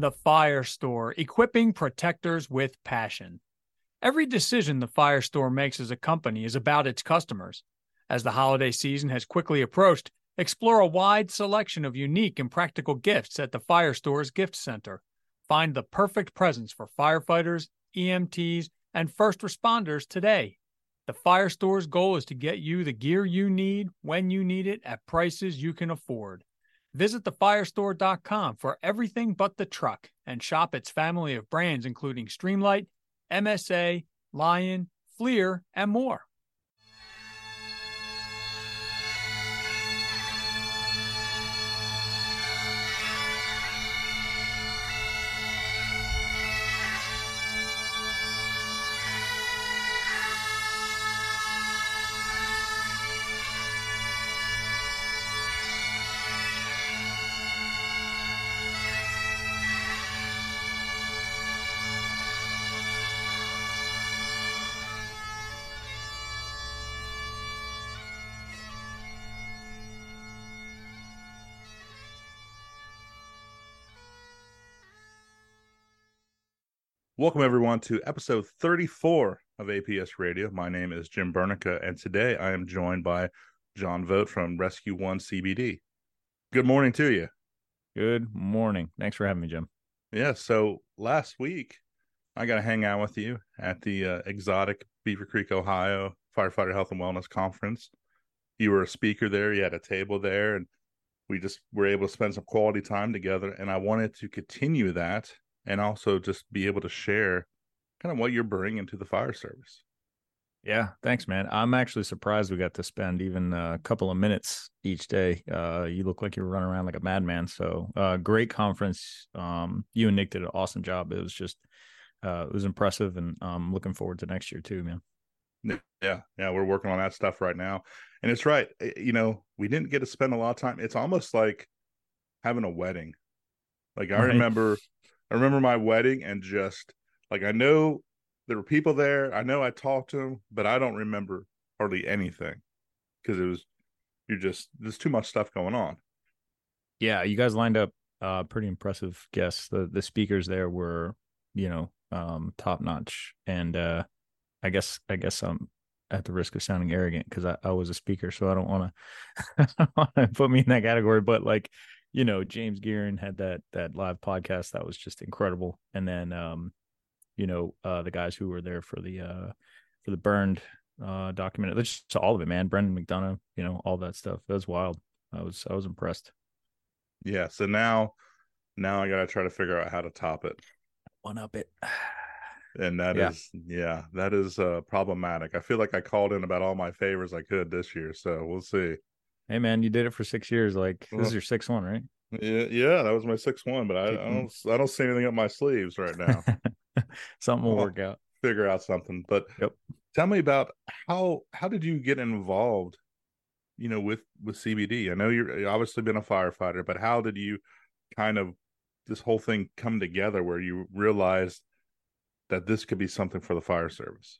The Fire Store, equipping protectors with passion. Every decision the Fire Store makes as a company is about its customers. As the holiday season has quickly approached, explore a wide selection of unique and practical gifts at the Fire Store's Gift Center. Find the perfect presents for firefighters, EMTs, and first responders today. The Fire Store's goal is to get you the gear you need when you need it at prices you can afford. Visit thefirestore.com for everything but the truck and shop its family of brands including Streamlight, MSA, Lion, FLIR, and more. Welcome, everyone, to episode 34 of APS Radio. My name is Jim Burneka, and today I am joined by Jon Vought from Rescue One CBD. Good morning to you. Good morning. Thanks for having me, Jim. Yeah. So last week, I got to hang out with you at the uh, Exotic Beaver Creek, Ohio Firefighter Health and Wellness Conference. You were a speaker there, you had a table there, and we just were able to spend some quality time together. And I wanted to continue that and also just be able to share kind of what you're bringing to the fire service. Yeah, thanks, man. I'm actually surprised we got to spend even a couple of minutes each day. Uh, you look like you were running around like a madman. So, uh, great conference. Um, you and Nick did an awesome job. It was just, uh, it was impressive, and I'm looking forward to next year too, man. Yeah, yeah, we're working on that stuff right now, and it's right. You know, we didn't get to spend a lot of time. It's almost like having a wedding. Like I right. remember I remember my wedding and just like I know there were people there. I know I talked to them, but I don't remember hardly anything because it was you're just there's too much stuff going on. Yeah, you guys lined up uh pretty impressive guests. The the speakers there were, you know, um top notch. And uh I guess I guess I'm at the risk of sounding arrogant because I, I was a speaker, so I don't want to put me in that category. But like you know, James Geering had that that live podcast that was just incredible. And then um, you know, uh the guys who were there for the uh for the burned uh document. Just all of it, man. Brendan McDonough, you know, all that stuff. That was wild. I was I was impressed. Yeah. So now now I gotta try to figure out how to top it. One up it. and that yeah. is yeah, that is uh problematic. I feel like I called in about all my favors I could this year, so we'll see. Hey man, you did it for six years. Like this is your sixth one, right? Yeah, yeah, that was my sixth one, but I, I don't I don't see anything up my sleeves right now. something will I'll work out. Figure out something. But yep. tell me about how how did you get involved, you know, with with CBD? I know you're you obviously been a firefighter, but how did you kind of this whole thing come together where you realized that this could be something for the fire service?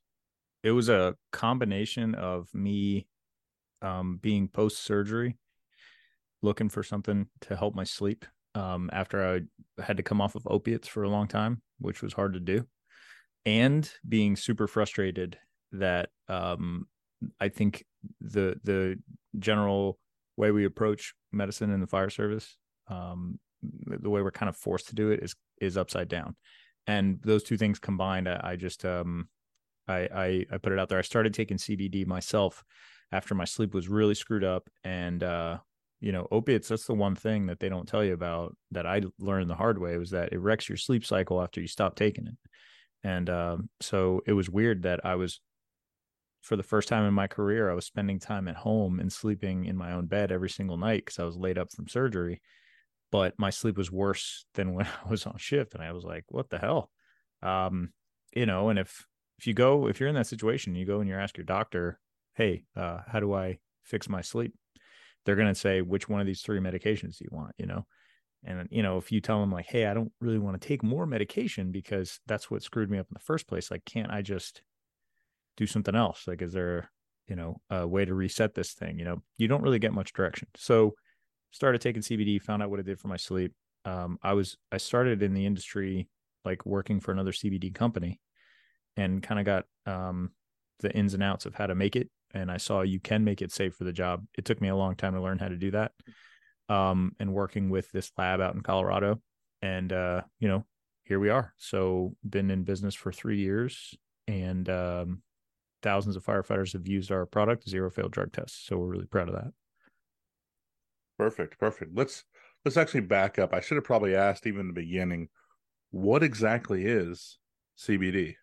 It was a combination of me um, being post surgery, looking for something to help my sleep um, after I had to come off of opiates for a long time, which was hard to do, and being super frustrated that um, I think the the general way we approach medicine in the fire service, um, the way we're kind of forced to do it, is is upside down, and those two things combined, I, I just um, I, I I put it out there. I started taking CBD myself after my sleep was really screwed up and uh you know opiates that's the one thing that they don't tell you about that i learned the hard way was that it wrecks your sleep cycle after you stop taking it. And um, so it was weird that i was for the first time in my career i was spending time at home and sleeping in my own bed every single night because i was laid up from surgery but my sleep was worse than when i was on shift and i was like what the hell? Um you know and if if you go if you're in that situation you go and you ask your doctor hey, uh, how do I fix my sleep? They're going to say, which one of these three medications do you want? You know, and you know, if you tell them like, hey, I don't really want to take more medication because that's what screwed me up in the first place. Like, can't I just do something else? Like, is there, you know, a way to reset this thing? You know, you don't really get much direction. So started taking CBD, found out what it did for my sleep. um, I was I started in the industry like working for another CBD company, and kind of got um, the ins and outs of how to make it. And I saw you can make it safe for the job. It took me a long time to learn how to do that. Um, and working with this lab out in Colorado, and uh, you know, here we are. So been in business for three years, and um, thousands of firefighters have used our product, zero failed drug tests. So we're really proud of that. Perfect, perfect. Let's let's actually back up. I should have probably asked even in the beginning, what exactly is CBD?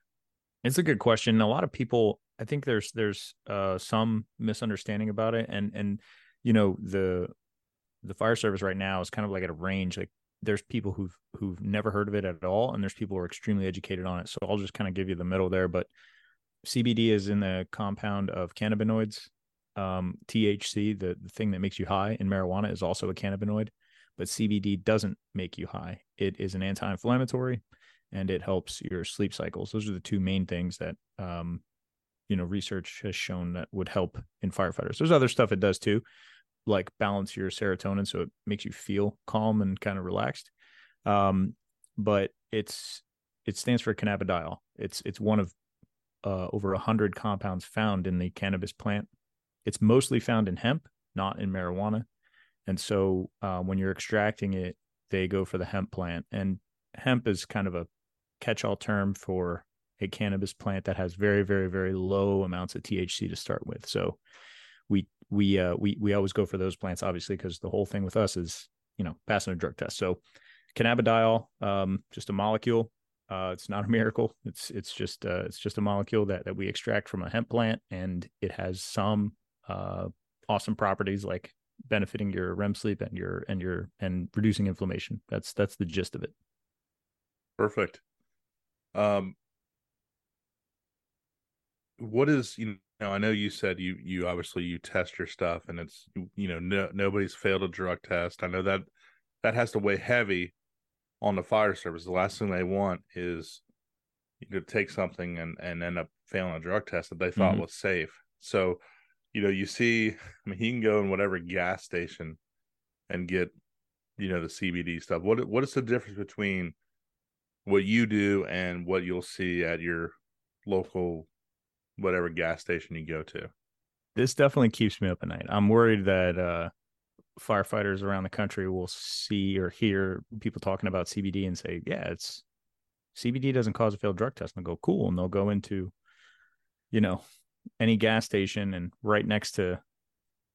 It's a good question. A lot of people, I think there's there's uh, some misunderstanding about it, and and you know the the fire service right now is kind of like at a range. Like there's people who've who've never heard of it at all, and there's people who are extremely educated on it. So I'll just kind of give you the middle there. But CBD is in the compound of cannabinoids. Um, THC, the, the thing that makes you high in marijuana, is also a cannabinoid, but CBD doesn't make you high. It is an anti-inflammatory, and it helps your sleep cycles. Those are the two main things that um, you know research has shown that would help in firefighters. There's other stuff it does too, like balance your serotonin so it makes you feel calm and kind of relaxed. Um, but it's it stands for cannabidiol. It's it's one of uh, over a hundred compounds found in the cannabis plant. It's mostly found in hemp, not in marijuana. And so uh, when you're extracting it, they go for the hemp plant. And hemp is kind of a catch-all term for a cannabis plant that has very, very, very low amounts of THC to start with. So we we uh, we we always go for those plants, obviously, because the whole thing with us is you know passing a drug test. So cannabidiol, um, just a molecule. Uh, it's not a miracle. It's it's just uh, it's just a molecule that that we extract from a hemp plant, and it has some uh, awesome properties like benefiting your REM sleep and your and your and reducing inflammation. That's that's the gist of it. Perfect. Um, what is you know i know you said you you obviously you test your stuff and it's you know no, nobody's failed a drug test. I know that that has to weigh heavy on the fire service. The last thing they want is you to take something and and end up failing a drug test that they thought mm-hmm. was safe. So you know you see i mean he can go in whatever gas station and get you know the cbd stuff. What what is the difference between what you do and what you'll see at your local whatever gas station you go to. This definitely keeps me up at night. I'm worried that uh, firefighters around the country will see or hear people talking about CBD and say, "Yeah, it's CBD doesn't cause a failed drug test." And they'll go, "Cool," and they'll go into, you know, any gas station and right next to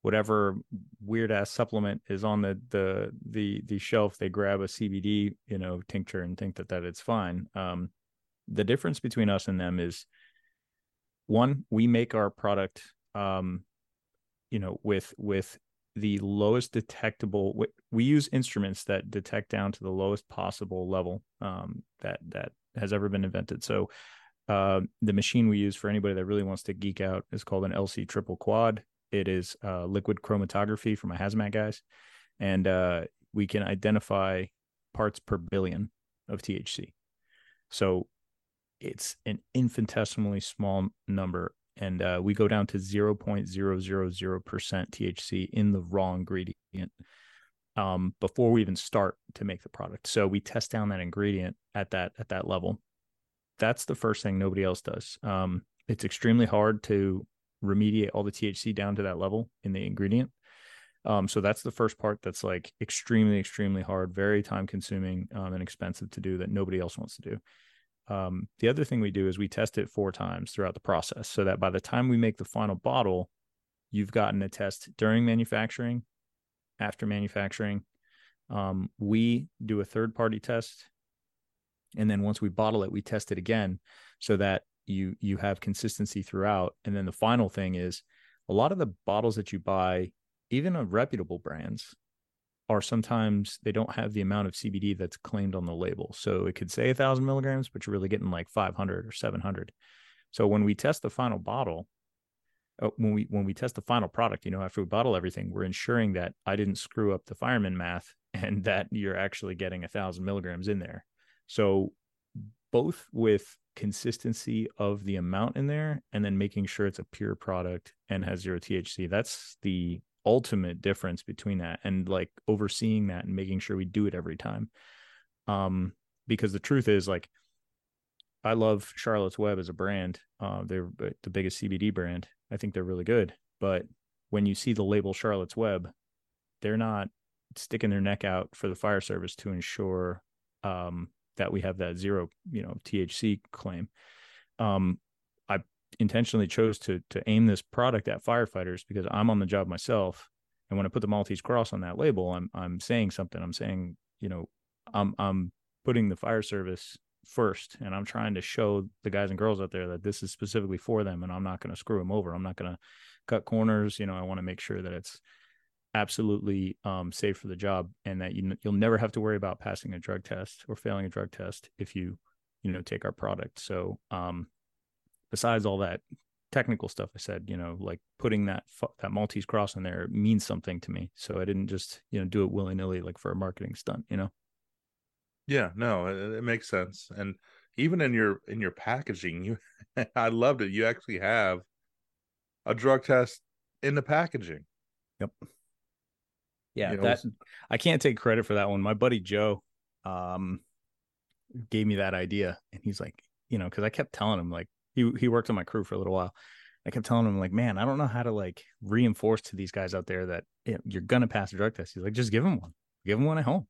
whatever weird ass supplement is on the the the the shelf they grab a cbd you know tincture and think that that it's fine um the difference between us and them is one we make our product um you know with with the lowest detectable we use instruments that detect down to the lowest possible level um that that has ever been invented so uh, the machine we use for anybody that really wants to geek out is called an LC triple quad. It is uh, liquid chromatography for my hazmat guys, and uh, we can identify parts per billion of THC. So it's an infinitesimally small number and uh, we go down to 0.000% THC in the raw ingredient um, before we even start to make the product. So we test down that ingredient at that at that level. That's the first thing nobody else does. Um, it's extremely hard to remediate all the THC down to that level in the ingredient. Um, so that's the first part that's like extremely, extremely hard, very time consuming um, and expensive to do that nobody else wants to do. Um, the other thing we do is we test it four times throughout the process so that by the time we make the final bottle, you've gotten a test during manufacturing, after manufacturing. Um, we do a third party test. And then once we bottle it, we test it again so that you you have consistency throughout. And then the final thing is a lot of the bottles that you buy, even of reputable brands, are sometimes they don't have the amount of CBD that's claimed on the label. So it could say a thousand milligrams, but you're really getting like 500 or 700. So when we test the final bottle, uh, when we when we test the final product, you know, after we bottle everything, we're ensuring that I didn't screw up the fireman math and that you're actually getting a thousand milligrams in there. So both with consistency of the amount in there and then making sure it's a pure product and has zero THC. That's the ultimate difference between that and like overseeing that and making sure we do it every time. Um, because the truth is like I love Charlotte's Web as a brand. Uh, they're the biggest CBD brand. I think they're really good. But when you see the label Charlotte's Web, they're not sticking their neck out for the fire service to ensure um, that we have that zero, you know, THC claim. Um, intentionally chose to to aim this product at firefighters because I'm on the job myself, and when I put the Maltese cross on that label, I'm I'm saying something. I'm saying, you know, I'm I'm putting the fire service first. And i'm trying to show the guys and girls out there that this is specifically for them and i'm not going to screw them over. I'm not going to cut corners. You know i want to make sure that it's absolutely um, safe for the job and that you, you'll never have to worry about passing a drug test or failing a drug test if you you know take our product. So um, besides all that technical stuff i said you know like putting that that maltese cross in there means something to me. So i didn't just you know do it willy-nilly like for a marketing stunt you know? Yeah no it, it makes sense. And even in your in your packaging you i loved it. You actually have a drug test in the packaging. Yep. Yeah, you know, that I can't take credit for that one. My buddy Joe um gave me that idea and he's like, you know, cuz I kept telling him like he he worked on my crew for a little while. I kept telling him like, man, I don't know how to like reinforce to these guys out there that you know, you're gonna pass a drug test. He's like, just give them one, give them one at home.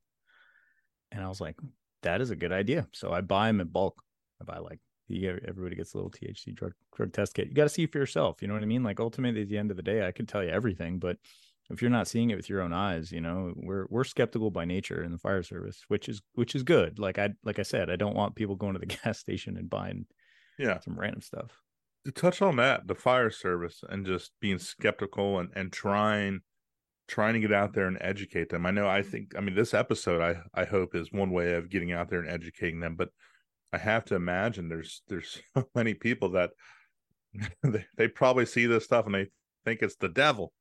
And I was like, that is a good idea. So I buy them in bulk. I buy like everybody gets a little THC drug drug test kit. You got to see for yourself. You know what I mean? Like ultimately, at the end of the day, I can tell you everything, but if you're not seeing it with your own eyes, you know, we're we're skeptical by nature in the fire service, which is which is good. Like I like I said, I don't want people going to the gas station and buying yeah some random stuff. To touch on that, the fire service and just being skeptical and and trying trying to get out there and educate them. I know I think I mean this episode I I hope is one way of getting out there and educating them, but I have to imagine there's there's so many people that they, they probably see this stuff and they think it's the devil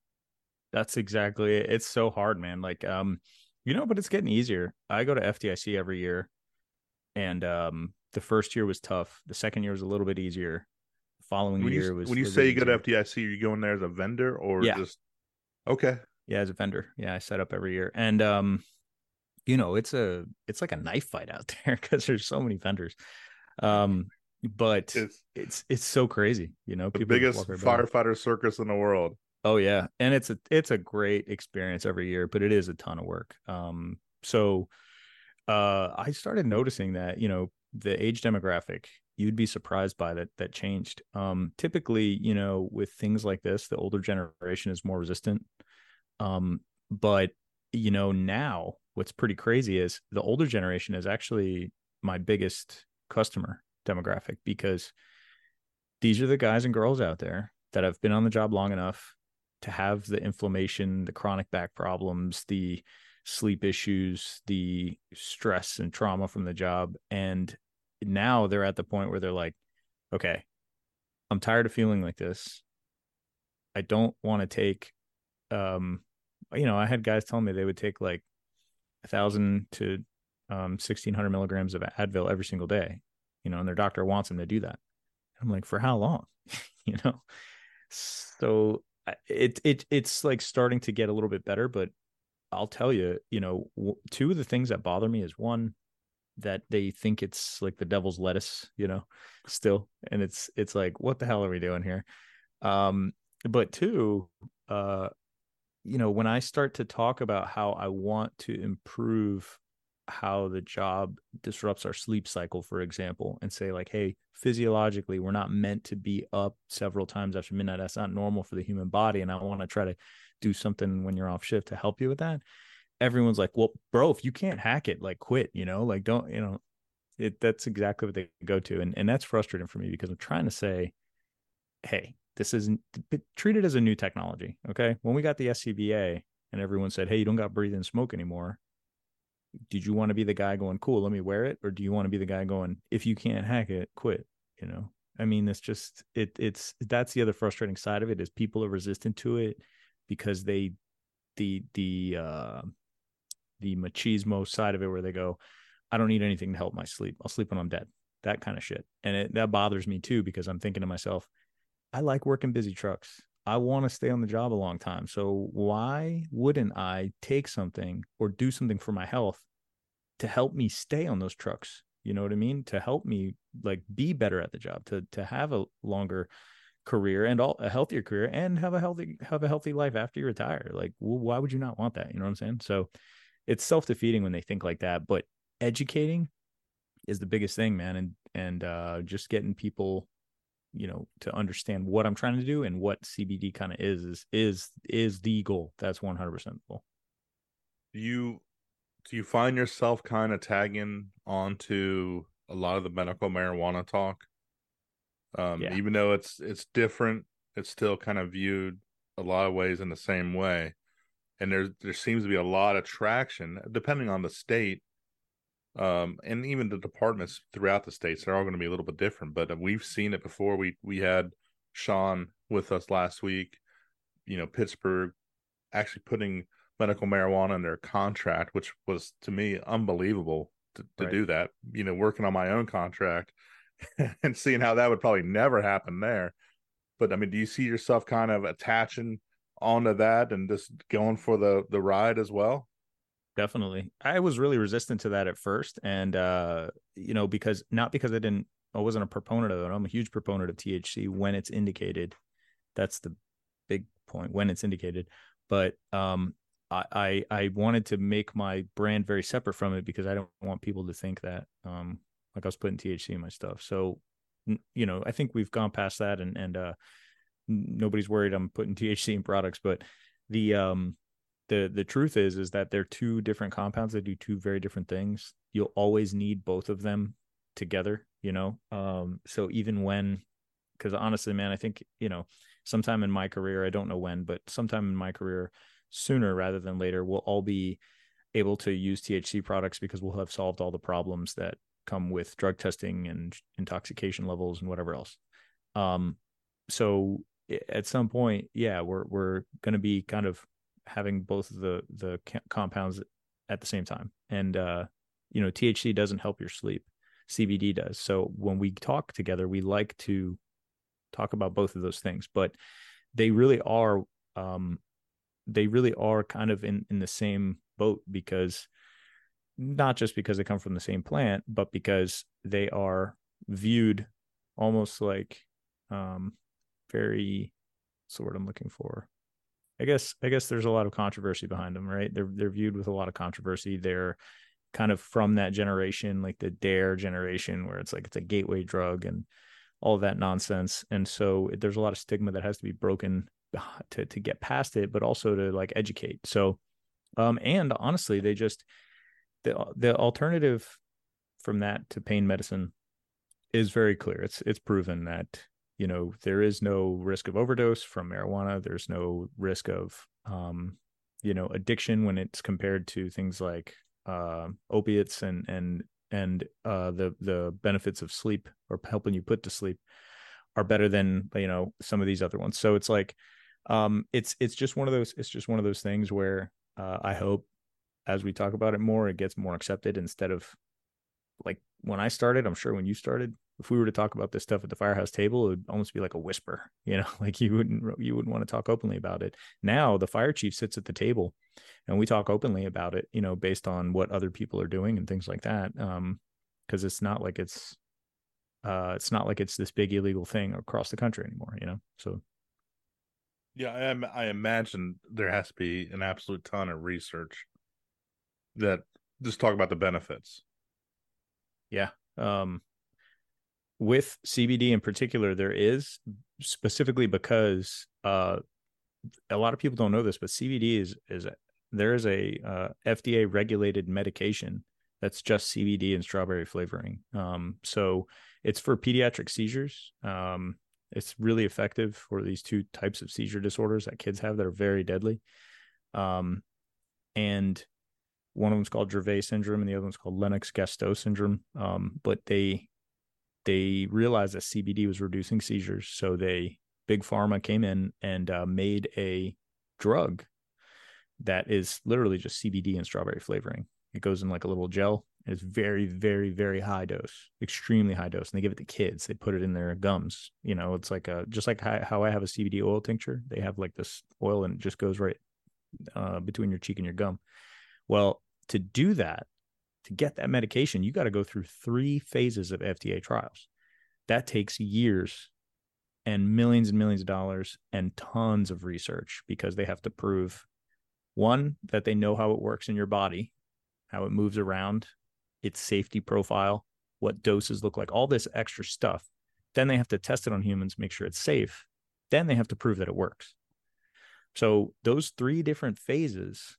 that's exactly it. It's so hard, man. Like, um, you know, but it's getting easier. I go to FDIC every year, and um, the first year was tough. The second year was a little bit easier. The following when year you, was when you say you go to FDIC, are you going there as a vendor or yeah. just okay? Yeah, as a vendor. Yeah, I set up every year, and um, you know, it's a it's like a knife fight out there because there's so many vendors. Um, but it's it's, it's so crazy, you know. The biggest firefighter circus in the world. Oh yeah, and it's a it's a great experience every year, but it is a ton of work. Um, so uh, I started noticing that you know the age demographic you'd be surprised by that that changed. Um, typically, you know, with things like this, the older generation is more resistant. Um, but you know, now what's pretty crazy is the older generation is actually my biggest customer demographic because these are the guys and girls out there that have been on the job long enough to have the inflammation, the chronic back problems, the sleep issues, the stress and trauma from the job. And now they're at the point where they're like, okay, I'm tired of feeling like this. I don't want to take, um, you know, I had guys telling me they would take like a thousand to um, 1600 milligrams of Advil every single day, you know, and their doctor wants them to do that. I'm like, for how long? you know? So it it it's like starting to get a little bit better, but I'll tell you, you know, two of the things that bother me is one that they think it's like the devil's lettuce, you know, still, and it's it's like what the hell are we doing here? Um, but two, uh, you know, when I start to talk about how I want to improve how the job disrupts our sleep cycle, for example, and say, like, hey, physiologically, we're not meant to be up several times after midnight. That's not normal for the human body. And I want to try to do something when you're off shift to help you with that. Everyone's like, well, bro, if you can't hack it, like quit, you know, like don't, you know, it that's exactly what they go to. And and that's frustrating for me because I'm trying to say, hey, this isn't treat it as a new technology. Okay. When we got the SCBA and everyone said, Hey, you don't got breathe in smoke anymore did you want to be the guy going cool let me wear it or do you want to be the guy going if you can't hack it quit you know i mean it's just it it's that's the other frustrating side of it is people are resistant to it because they the the uh the machismo side of it where they go i don't need anything to help my sleep i'll sleep when i'm dead that kind of shit and it, that bothers me too because i'm thinking to myself i like working busy trucks I want to stay on the job a long time. So why wouldn't I take something or do something for my health to help me stay on those trucks? You know what I mean? To help me like be better at the job, to to have a longer career and all a healthier career and have a healthy have a healthy life after you retire. Like, well, why would you not want that? You know what I'm saying? So it's self-defeating when they think like that, but educating is the biggest thing, man. And and uh just getting people you know to understand what i'm trying to do and what cbd kind of is is is is the goal that's 100% the goal do you do you find yourself kind of tagging onto a lot of the medical marijuana talk um yeah. even though it's it's different it's still kind of viewed a lot of ways in the same way and there there seems to be a lot of traction depending on the state um, and even the departments throughout the states they're all going to be a little bit different but we've seen it before we we had sean with us last week you know pittsburgh actually putting medical marijuana in their contract which was to me unbelievable to, to right. do that you know working on my own contract and seeing how that would probably never happen there but i mean do you see yourself kind of attaching onto that and just going for the the ride as well definitely. I was really resistant to that at first, and uh, you know, because not because I didn't, I wasn't a proponent of it. I'm a huge proponent of THC when it's indicated. That's the big point when it's indicated. But um, I, I wanted to make my brand very separate from it because I don't want people to think that um, like I was putting THC in my stuff. So, you know, I think we've gone past that, and and uh, nobody's worried I'm putting THC in products, but the um the the truth is is that they're two different compounds that do two very different things you'll always need both of them together you know um so even when because honestly man i think you know sometime in my career i don't know when but sometime in my career sooner rather than later we'll all be able to use thc products because we'll have solved all the problems that come with drug testing and intoxication levels and whatever else um so at some point yeah we're we're going to be kind of having both of the the compounds at the same time. And uh, you know, THC doesn't help your sleep. CBD does. So when we talk together, we like to talk about both of those things, but they really are um, they really are kind of in in the same boat because not just because they come from the same plant, but because they are viewed almost like um very the word I'm looking for? I guess I guess there's a lot of controversy behind them, right? They're they're viewed with a lot of controversy. They're kind of from that generation, like the dare generation, where it's like it's a gateway drug and all of that nonsense. And so there's a lot of stigma that has to be broken to to get past it, but also to like educate. So, um, and honestly, they just the the alternative from that to pain medicine is very clear. It's it's proven that you know there is no risk of overdose from marijuana there's no risk of um, you know addiction when it's compared to things like uh, opiates and and and uh, the the benefits of sleep or helping you put to sleep are better than you know some of these other ones so it's like um, it's it's just one of those it's just one of those things where uh, i hope as we talk about it more it gets more accepted instead of like when i started i'm sure when you started if we were to talk about this stuff at the firehouse table, it would almost be like a whisper, you know, like you wouldn't you wouldn't want to talk openly about it. Now the fire chief sits at the table and we talk openly about it, you know, based on what other people are doing and things like that. Um, because it's not like it's uh it's not like it's this big illegal thing across the country anymore, you know. So yeah, I, I imagine there has to be an absolute ton of research that just talk about the benefits. Yeah. Um with CBD in particular, there is specifically because uh, a lot of people don't know this, but CBD is is a, there is a uh, FDA regulated medication that's just CBD and strawberry flavoring. Um, so it's for pediatric seizures. Um, it's really effective for these two types of seizure disorders that kids have that are very deadly. Um, and one of them is called Dravet syndrome, and the other one's called Lennox-Gastaut syndrome. Um, but they they realized that CBD was reducing seizures. So they, big pharma came in and uh, made a drug that is literally just CBD and strawberry flavoring. It goes in like a little gel It's very, very, very high dose, extremely high dose. And they give it to kids. They put it in their gums. You know, it's like a just like how I have a CBD oil tincture. They have like this oil and it just goes right uh, between your cheek and your gum. Well, to do that, to get that medication, you got to go through three phases of FDA trials. That takes years and millions and millions of dollars and tons of research because they have to prove one that they know how it works in your body, how it moves around, its safety profile, what doses look like, all this extra stuff. Then they have to test it on humans, make sure it's safe. Then they have to prove that it works. So those three different phases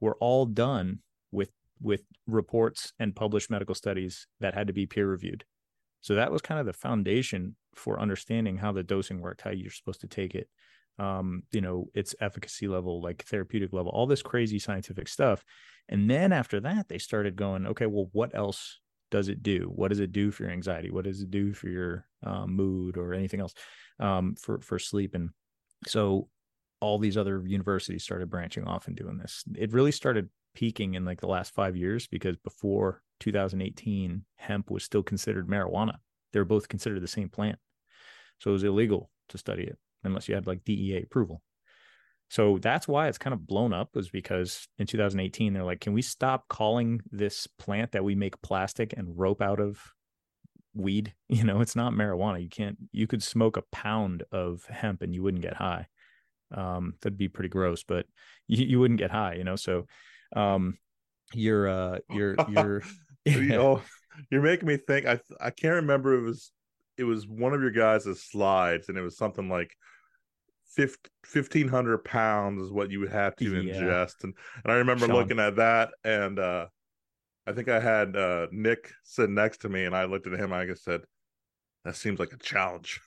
were all done with reports and published medical studies that had to be peer reviewed. So that was kind of the foundation for understanding how the dosing worked, how you're supposed to take it, um, you know, its efficacy level, like therapeutic level, all this crazy scientific stuff. And then after that, they started going, okay, well, what else does it do? What does it do for your anxiety? What does it do for your um, mood or anything else um, for for sleep? And so all these other universities started branching off and doing this. It really started peaking in like the last five years because before 2018, hemp was still considered marijuana. They were both considered the same plant. So it was illegal to study it unless you had like DEA approval. So that's why it's kind of blown up, was because in 2018, they're like, can we stop calling this plant that we make plastic and rope out of weed? You know, it's not marijuana. You can't, you could smoke a pound of hemp and you wouldn't get high. Um, that'd be pretty gross, but you, you wouldn't get high, you know? So, um, you're, uh, you're, you're, you know, you're making me think. I, I can't remember. It was, it was one of your guys' slides and it was something like 1500 pounds is what you would have to yeah. ingest. And, and I remember Sean. looking at that and, uh, I think I had uh, Nick sitting next to me, and I looked at him. I just said, "That seems like a challenge."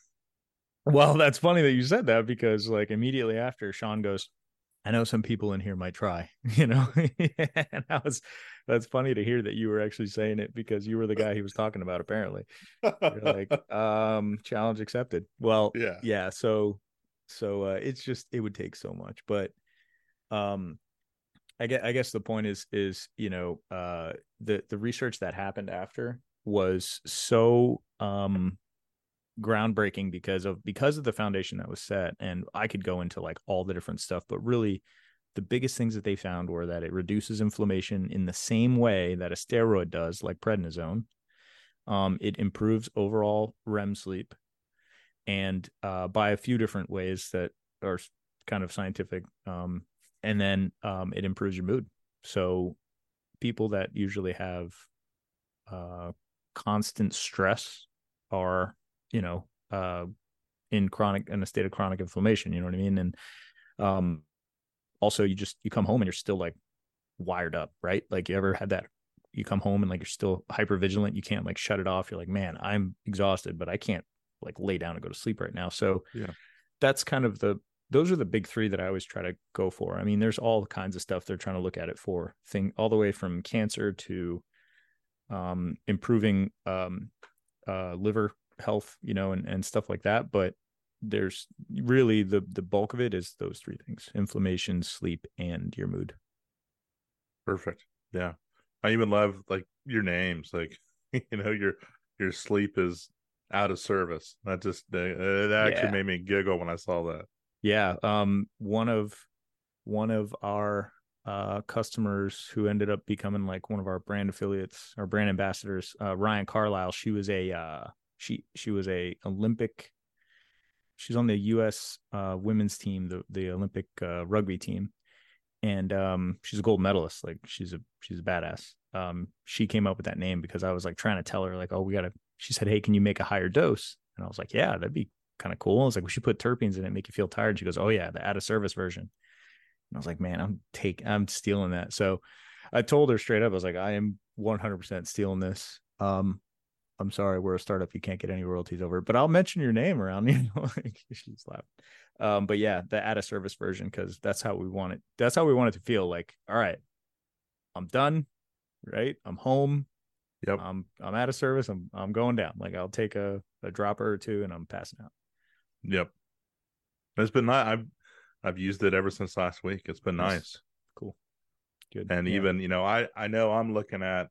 Well, that's funny that you said that because like immediately after Sean goes, I know some people in here might try, you know, and that was that's funny to hear that you were actually saying it because you were the guy he was talking about. Apparently, You're like, um, challenge accepted. Well, yeah, yeah. So, so uh, it's just it would take so much, but, um, I guess I guess the point is is you know uh the the research that happened after was so um groundbreaking because of because of the foundation that was set and i could go into like all the different stuff but really the biggest things that they found were that it reduces inflammation in the same way that a steroid does like prednisone. Um, it improves overall rem sleep and uh, by a few different ways that are kind of scientific um, and then um, it improves your mood. So people that usually have uh, constant stress are you know, uh, in chronic in a state of chronic inflammation. You know what I mean? And um, also, you just you come home and you're still like wired up, right? Like you ever had that? You come home and like you're still hyper vigilant. You can't like shut it off. You're like, man, I'm exhausted, but I can't like lay down and go to sleep right now. So yeah, that's kind of the those are the big three that I always try to go for. I mean, there's all kinds of stuff they're trying to look at it for, thing all the way from cancer to um, improving um, uh, liver health, you know, and, and stuff like that. But there's really the the bulk of it is those three things inflammation sleep and your mood perfect yeah i even love like your names like you know your your sleep is out of service that just it actually yeah. made me giggle when i saw that yeah um one of one of our uh customers who ended up becoming like one of our brand affiliates or brand ambassadors uh ryan carlisle she was a uh she she was a Olympic. She's on the U.S. Uh, women's team, the the Olympic uh, rugby team, and um, she's a gold medalist. Like she's a she's a badass. Um, she came up with that name because I was like trying to tell her like, oh, we gotta. She said, hey, can you make a higher dose? And I was like, yeah, that'd be kind of cool. I was like, we should put terpenes in it, make you feel tired. She goes, oh yeah, the out of service version. And I was like, man, I'm take, I'm stealing that. So I told her straight up, I was like, I am 100% stealing this. Um, I'm sorry, we're a startup. You can't get any royalties over it, but I'll mention your name around, you know, she's laughing. Um, but yeah, the out a service version, cause that's how we want it. That's how we want it to feel like, all right, I'm done. Right. I'm home. Yep. I'm, I'm out of service. I'm, I'm going down. Like I'll take a, a dropper or two and I'm passing out. Yep. It's been nice. I've, I've used it ever since last week. It's been nice. Cool. Good. And yeah. even, you know, I, I know I'm looking at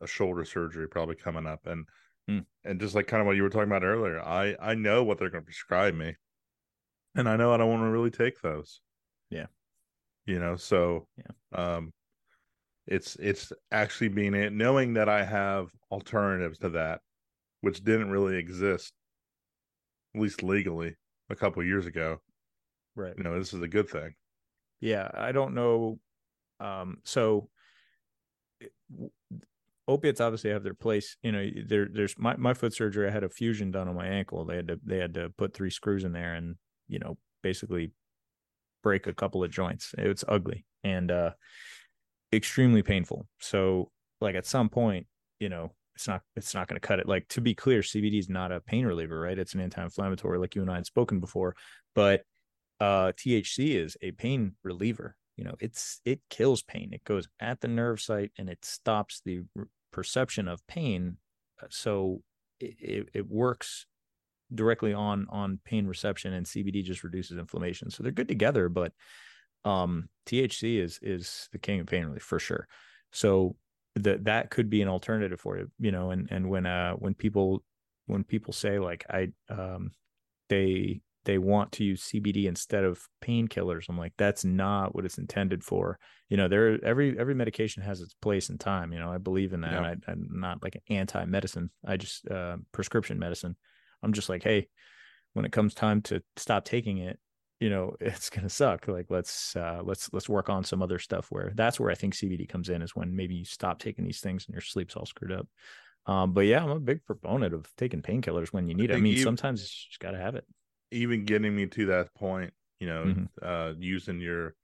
a shoulder surgery probably coming up, and Hmm. and just like kind of what you were talking about earlier, I I know what they're going to prescribe me, and I know I don't want to really take those. Yeah. you know, so Yeah. um, it's it's actually being it knowing that I have alternatives to that, which didn't really exist, at least legally, a couple years ago. Right. You know, this is a good thing. Yeah, I don't know. Um, so opiates obviously have their place. You know, there there's my, my foot surgery. I had a fusion done on my ankle. They had to they had to put three screws in there and you know basically break a couple of joints. It's ugly and uh extremely painful. So like at some point, you know, it's not it's not going to cut it. Like to be clear, CBD is not a pain reliever, right? It's an anti-inflammatory, like you and I had spoken before, but uh THC is a pain reliever. You know, it's it kills pain. It goes at the nerve site and it stops the perception of pain. Uh, So it, it, works directly on on pain reception and CBD just reduces inflammation. So they're good together, but um THC is is the king of pain relief for sure. So that that could be an alternative for you, you know, and and when uh when people when people say like I um they they want to use CBD instead of painkillers. I'm like, that's not what it's intended for. You know, there every every medication has its place and time. You know, I believe in that. Yeah. I, I'm not like an anti-medicine. I just uh, prescription medicine. I'm just like, hey, when it comes time to stop taking it, you know, it's gonna suck. Like let's uh, let's let's work on some other stuff. Where that's where I think CBD comes in is when maybe you stop taking these things and your sleep's all screwed up. Um, but yeah, I'm a big proponent of taking painkillers when you need it. I mean, you- sometimes you just gotta have it. Even getting me to that point, you know, Mhm. uh using your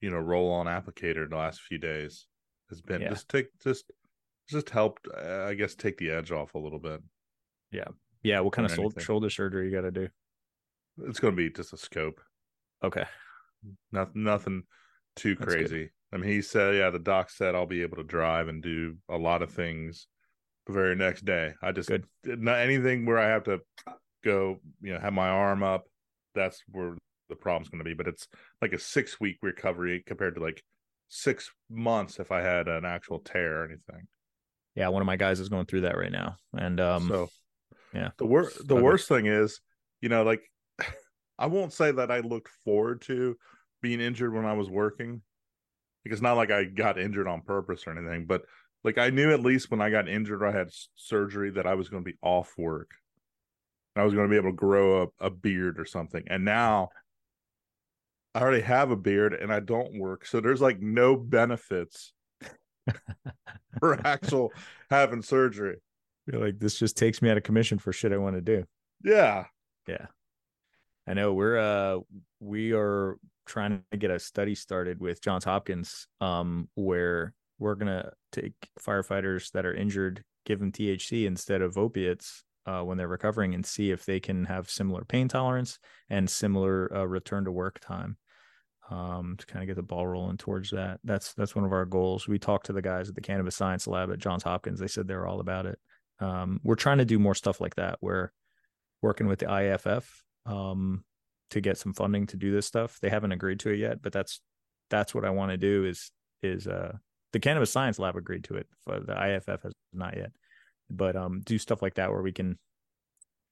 you know roll on applicator the last few days has been Yeah. just take just just helped uh, I guess take the edge off a little bit. Yeah, yeah. what kind of or sol- anything. shoulder surgery you got to do? It's going to be just a scope. Okay. Nothing nothing too That's good. crazy. I mean, he said yeah, the doc said I'll be able to drive and do a lot of things the very next day. I just Good. not anything where I have to go, you know, have my arm up. That's where the problem's going to be. But it's like a six week recovery compared to like six months if I had an actual tear or anything. Yeah, one of my guys is going through that right now, and um, so yeah. the worst the Okay. worst thing is, you know, like I won't say that I looked forward to being injured when I was working, because not like I got injured on purpose or anything, but like I knew at least when I got injured, or I had surgery that I was going to be off work. I was going to be able to grow a, a beard or something, and now I already have a beard and I don't work, so there's like no benefits for actual having surgery. You're like this just takes me out of commission for shit I want to do. Yeah, Yeah. I know we're uh we are trying to get a study started with Johns Hopkins um where we're gonna take firefighters that are injured, give them THC instead of opiates uh, when they're recovering, and see if they can have similar pain tolerance and similar uh, return to work time. Um, to kind of get the ball rolling towards that. That's that's one of our goals. We talked to the guys at the Cannabis Science Lab at Johns Hopkins. They said they're all about it. Um, we're trying to do more stuff like that. Where working with the IFF um, to get some funding to do this stuff. They haven't agreed to it yet, but that's that's what I want to do. Is is uh, the Cannabis Science Lab agreed to it? But the IFF has not yet. But um, do stuff like that where we can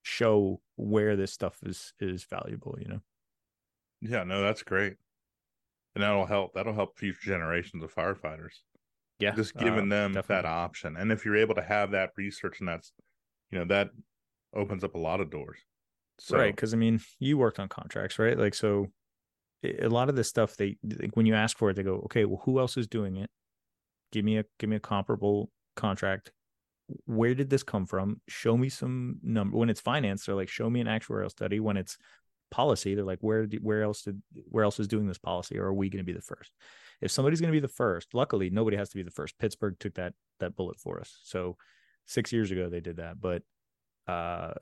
show where this stuff is is valuable. You know. Yeah, no, that's great. And that'll help. That'll help future generations of firefighters. Yeah, Just uh, giving them that option. And if you're able to have that research and that's, you know, that opens up a lot of doors. So, right because i mean you worked on contracts right like so a a lot of this stuff they like when you ask for it they go okay well who else is doing it give me a give me a comparable contract where did this come from? Show me some number when it's finance they're like show me an actuarial study. When it's policy they're like where do, where else did where else is doing this policy or are we going to be the first? If somebody's going to be the first luckily nobody has to be the first. Pittsburgh took that that bullet for us. So six years ago they did that but uh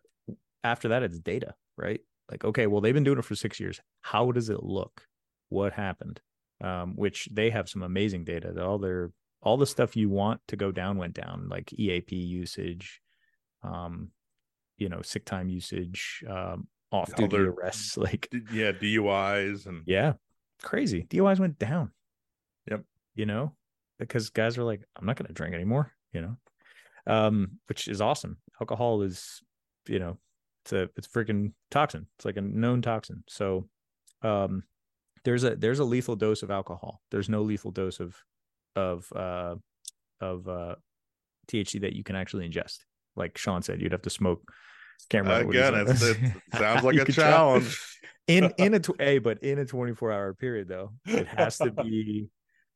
after that it's data right? Like okay well they've been doing it for six years. How does it look? What happened? Um which they have some amazing data. All their all the stuff you want to go down went down like eap usage um you know sick time usage um off duty arrests like yeah, DUIs and yeah crazy DUIs went down Yep. you know because guys are like i'm not going to drink anymore you know, um, which is awesome. Alcohol is, you know, it's a it's freaking toxin. It's like a known toxin. So, um, there's a there's a lethal dose of alcohol. There's no lethal dose of of uh of uh THC that you can actually ingest. Like Sean said, you'd have to smoke. Can't remember Again, it sounds like a challenge. in in a tw- a but in a 24 hour period though, it has to be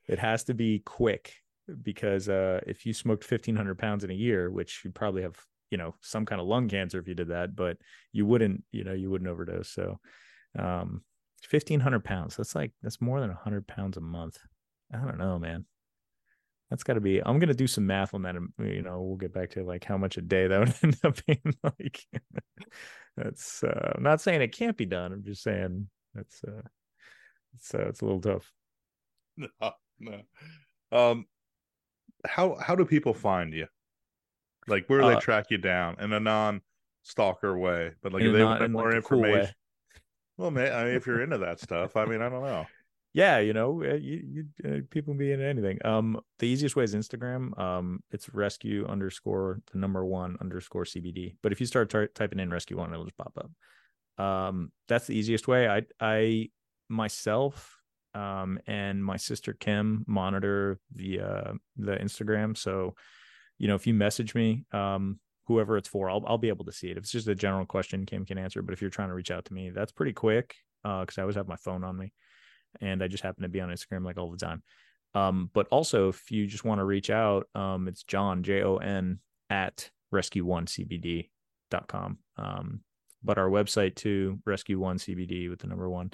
it has to be quick because uh, if you smoked 1500 pounds in a year, which you'd probably have, you know, some kind of lung cancer if you did that, but you wouldn't, you know, you wouldn't overdose. So, um, 1500 pounds, that's like, that's more than 100 pounds a month. I don't know, man. That's got to be. I'm gonna do some math on that. And, you know, we'll get back to like how much a day that would end up being like. that's. Uh, I'm not saying it can't be done. I'm just saying that's. Uh, it's uh, it's a little tough. No, no. Um, how how do people find you? Like where do they uh, track you down in a non stalker way? But like if they want more like information. Cool well, man, I mean, if you're into that stuff, I mean, I don't know. Yeah, you know, uh, you, you uh, people be into anything. Um, the easiest way is Instagram. Um, it's rescue underscore the number one underscore CBD. But if you start tar- typing in rescue one, it'll just pop up. Um, that's the easiest way. I I myself um, and my sister Kim monitor the uh, the Instagram. So, you know, if you message me, um, whoever it's for, I'll I'll be able to see it. If it's just a general question, Kim can answer. But if you're trying to reach out to me, that's pretty quick because uh, I always have my phone on me, and I just happen to be on Instagram like all the time. Um, but also, if you just want to reach out, um, it's Jon J O N at rescue one cbd.com. Um, but our website too, rescue one CBD with the number one.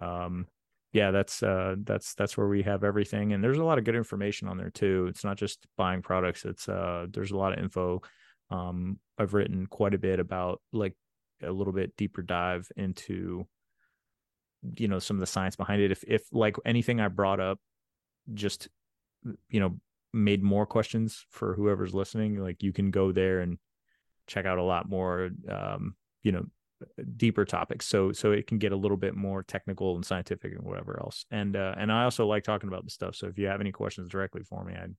Um, yeah, that's uh, that's that's where we have everything, and there's a lot of good information on there too. It's not just buying products; it's uh, there's a lot of info. Um, I've written quite a bit about like a little bit deeper dive into you know some of the science behind it. If if like anything I brought up, just you know made more questions for whoever's listening, like you can go there and check out a lot more. Um, you know deeper topics. So so it can get a little bit more technical and scientific and whatever else. And uh and i also like talking about the stuff. So if you have any questions directly for me i'd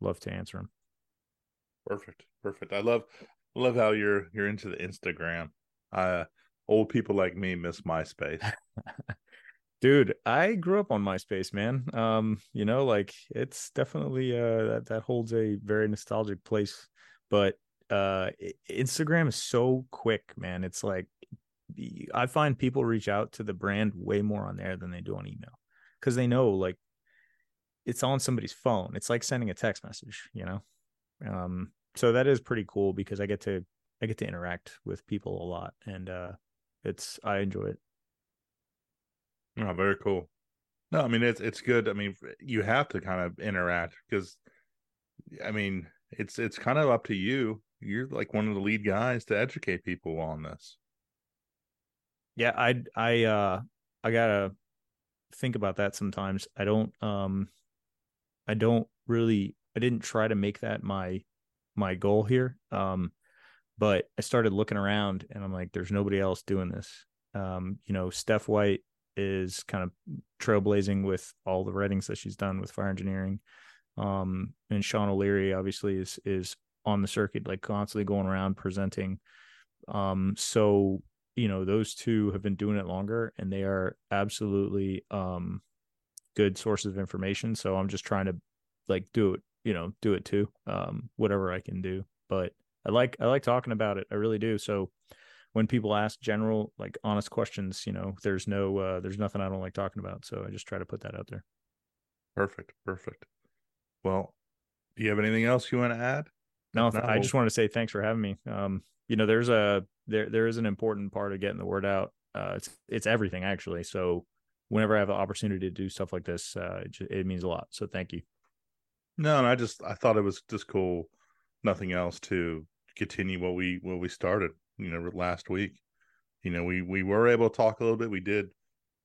love to answer them perfect perfect. I love love how you're you're into the instagram. Uh old people like me miss myspace dude i grew up on myspace man um you know like it's definitely uh that, that holds a very nostalgic place but uh instagram is so quick man it's like I find people reach out to the brand way more on there than they do on email because they know like it's on somebody's phone. It's like sending a text message, you know. Um, so that is pretty cool because I get to I get to interact with people a lot, and uh, it's I enjoy it. Oh, very cool. No, I mean it's it's good. I mean you have to kind of interact because, I mean it's it's kind of up to you. You're like one of the lead guys to educate people on this yeah i i uh i gotta think about that sometimes i don't um i don't really i didn't try to make that my my goal here um but i started looking around and i'm like there's nobody else doing this. Um you know steph white is kind of trailblazing with all the writings that she's done with fire engineering. Um and sean o'leary obviously is is on the circuit like constantly going around presenting. Um so you know those two have been doing it longer and they are absolutely um good sources of information. So i'm just trying to like do it you know do it too um whatever i can do. But i like i like talking about it. I really do. So when people ask general like honest questions you know there's no uh there's nothing i don't like talking about. So i just try to put that out there. Perfect. Perfect. Well do you have anything else you want to add no, no i just want to say thanks for having me. Um you know there's a there there is an important part of getting the word out. Uh it's it's everything actually. So whenever i have the opportunity to do stuff like this uh it, just, it means a lot. So thank you. No and i just i thought it was just cool nothing else to continue what we what we started you know last week you know we we were able to talk a little bit we did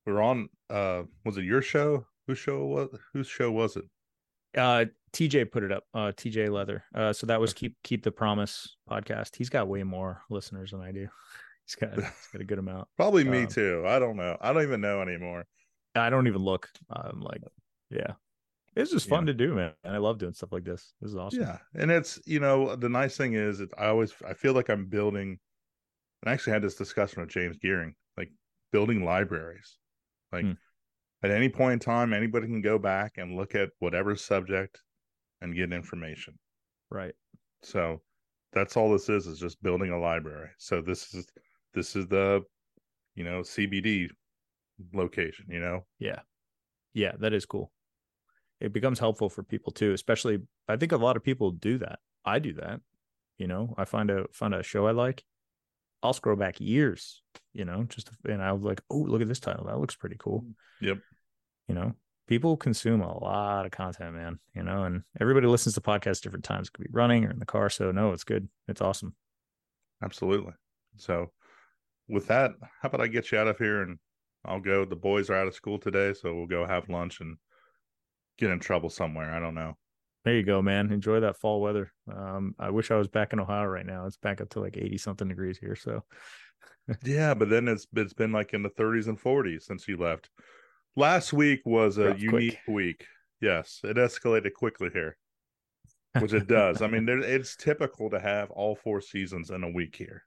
we are on uh was it your show whose show was whose show was it uh TJ put it up. Uh, TJ Leather. Uh, so that was keep keep the promise podcast. He's got way more listeners than I do. He's got he's got a good amount. Probably me um, too. I don't know. I don't even know anymore. I don't even look. I'm like, yeah. It's just fun yeah. to do, man. And I love doing stuff like this. This is awesome. Yeah. And it's, you know, the nice thing is it, I always I feel like I'm building and I actually had this discussion with James Geering, like building libraries. Like hmm. at any point in time, anybody can go back and look at whatever subject and get information. Right. So that's all this is, is just building a library. So this is this is the you know CBD location, you know? Yeah. Yeah, that is cool it becomes helpful for people too especially i think a lot of people do that. I do that you know i find a find a show i like i'll scroll back years you know just and i was like oh look at this title that looks pretty cool. Mm, yep. You know people consume a lot of content man you know and everybody listens to podcasts different times. It could be running or in the car so no it's good. It's awesome. Absolutely. So with that how about i get you out of here and i'll go the boys are out of school today so we'll go have lunch and get in trouble somewhere. I don't know. There you go, man. Enjoy that fall weather. Um, I wish I was back in Ohio right now. It's back up to like 80 something degrees here. So yeah, but then it's it's been like in the 30s and 40s since you left. Last week was a unique quick. week. Yes, it escalated quickly here, which it does. I mean, there, it's typical to have all four seasons in a week here.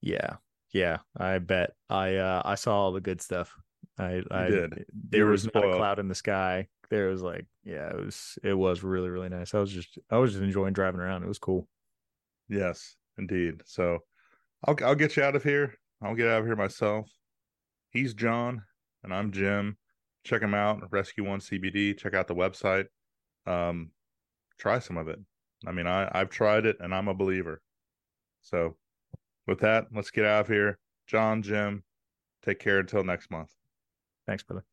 Yeah, yeah, I bet. I uh, I saw all the good stuff. I, I did. There was not a cloud in the sky there was like, yeah, it was it was really really nice. I was just I was just enjoying driving around. It was cool. Yes, indeed. So I'll I'll get you out of here. I'll get out of here myself. He's Jon and I'm Jim. Check him out, Rescue One CBD. Check out the website. Um, try some of it. I mean, I I've tried it and I'm a believer. So with that, let's get out of here. Jon, Jim, take care until next month. Thanks, brother.